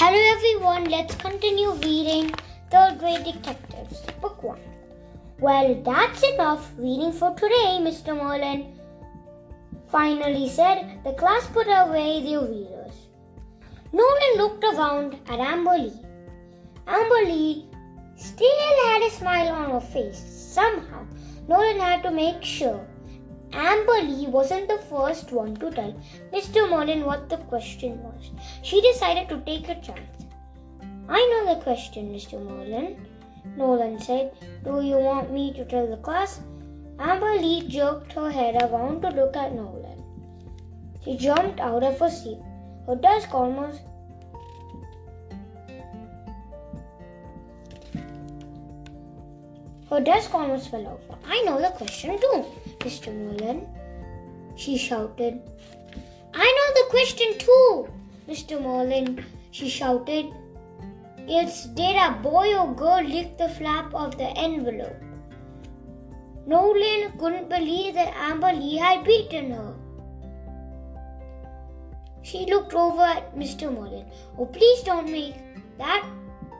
Hello everyone, let's continue reading Third Grade Detectives, Book 1. Well, that's enough reading for today, Mr. Merlin finally said. The class put away their readers. Nolan looked around at Amber Lee. Amber Lee still had a smile on her face. Somehow, Nolan had to make sure Amber Lee wasn't the first one to tell Mr. Merlin what the question was. She decided to take a chance. I know the question, Mr. Merlin. Nolan said. Do you want me to tell the class? Amber Lee jerked her head around to look at Nolan. She jumped out of her seat. Her desk almost Her desk almost fell over. I know the question too, Mr. Merlin. She shouted. I know the question too, Mr. Merlin. She shouted. It's did a boy or girl lick the flap of the envelope? Nolan couldn't believe that Amber Lee had beaten her. She looked over at Mr. Merlin. Oh, please don't make that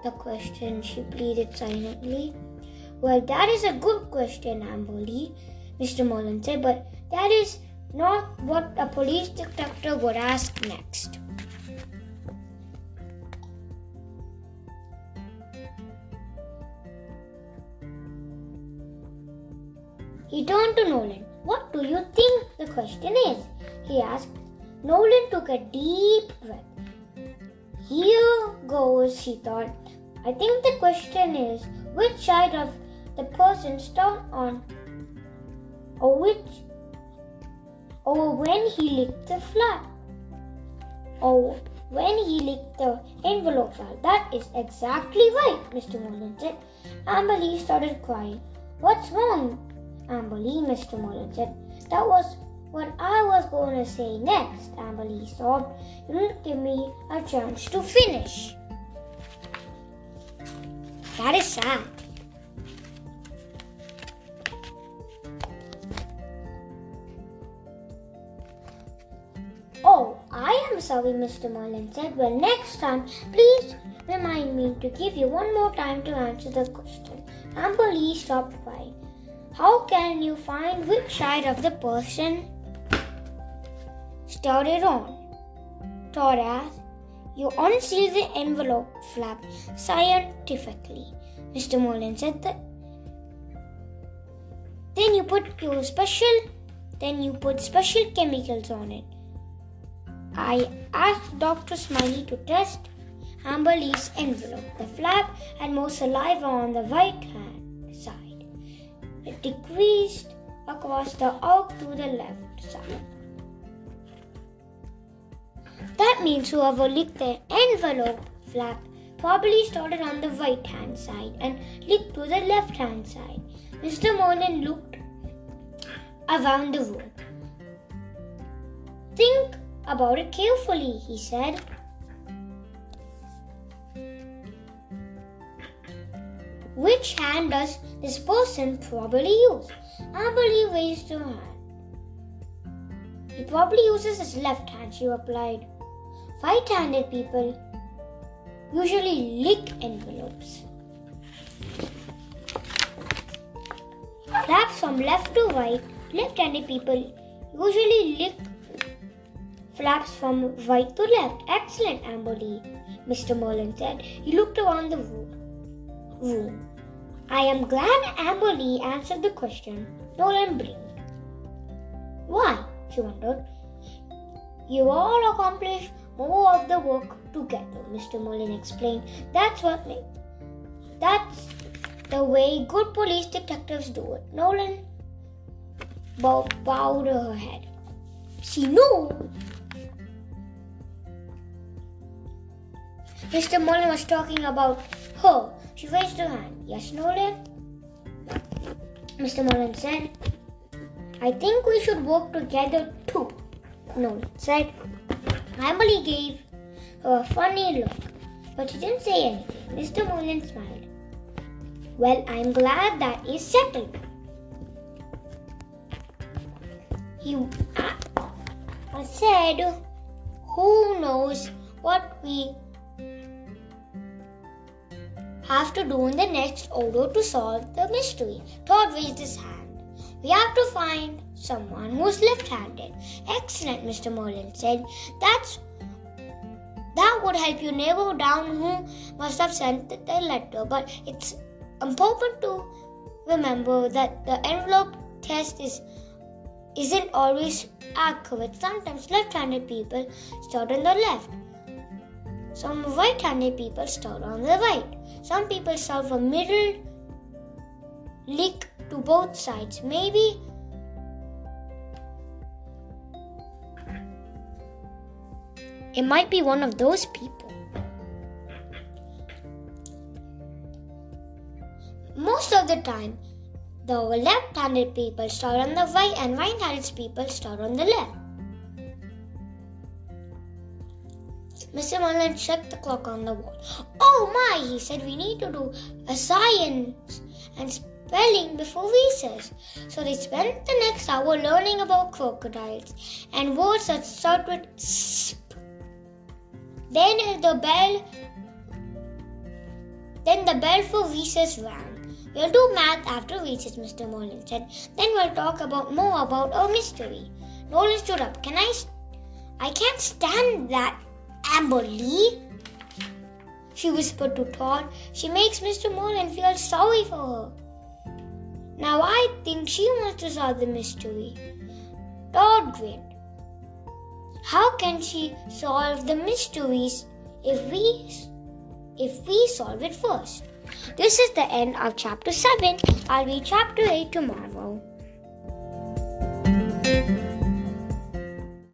the question, she pleaded silently. Well, that is a good question, Amber Lee, Mr. Merlin said, but that is not what a police detective would ask next. He turned to Nolan. What do you think the question is? He asked. Nolan took a deep breath. Here goes, he thought. I think the question is which side of the person stood on, or which, or when he licked the flap, or when he licked the envelope. That is exactly right, Mr. Merlin said. Amber Lee started crying. What's wrong, Amber Lee, Mr. Merlin said. That was what I was going to say next, Amber Lee sobbed. You didn't give me a chance to finish. That is sad. Sorry, Mr. Merlin said. Well, next time, please remind me to give you one more time to answer the question. Amber Lee stopped by. How can you find which side of the person started on? Asked. You unseal the envelope flap scientifically. Mr. Merlin said that. Then you put your special then you put special chemicals on it. I asked Dr. Smiley to test Amber Lee's envelope. The flap had more saliva on the right hand side. It decreased across the arc to the left side. That means whoever licked the envelope flap probably started on the right hand side and licked to the left hand side. Mr. Merlin looked around the room. About it carefully, he said. Which hand does this person probably use? Amber Lee raised her hand. He probably uses his left hand, she replied. Right handed people usually lick envelopes. Flaps from left to right, left handed people usually lick flaps from right to left. Excellent, Amber Lee, Mr. Merlin said. He looked around the room. Room. I am glad Amber Lee answered the question Nolan blinked. Why? she wondered. You all accomplish more of the work together, Mr. Merlin explained. That's what makes. That's the way good police detectives do it. Nolan bow- bowed her head. She knew Mr. Merlin was talking about her. She raised her hand. Yes, Nolan? Mr. Merlin said. I think we should work together too. Nolan said. Emily gave her a funny look, but she didn't say anything. Mr. Merlin smiled. Well, I'm glad that is settled. He I said, who knows what we have to do in the next order to solve the mystery? Todd raised his hand. We have to find someone who's left-handed. Excellent, Mr. Merlin said. That's that would help you narrow down who must have sent the letter, but it's important to remember that the envelope test is isn't always accurate. Sometimes left-handed people start on the left. Some right-handed people start on the right. Some people start from middle lick to both sides. Maybe it might be one of those people. Most of the time, the left-handed people start on the right and right-handed people start on the left. Mr. Merlin checked the clock on the wall. Oh my, he said, we need to do a science and spelling before recess. So they spent the next hour learning about crocodiles and words that start with sp. Then the bell then the bell for recess rang. We'll do math after recess, Mr. Merlin said. Then we'll talk about more about our mystery. Nolan stood up. Can I? I can't stand that Amber Lee. She whispered to Todd. She makes Mr. Merlin feel sorry for her. Now I think she wants to solve the mystery. Todd grinned. How can she solve the mysteries if we if we solve it first? This is the end of chapter 7. I'll read chapter 8 tomorrow.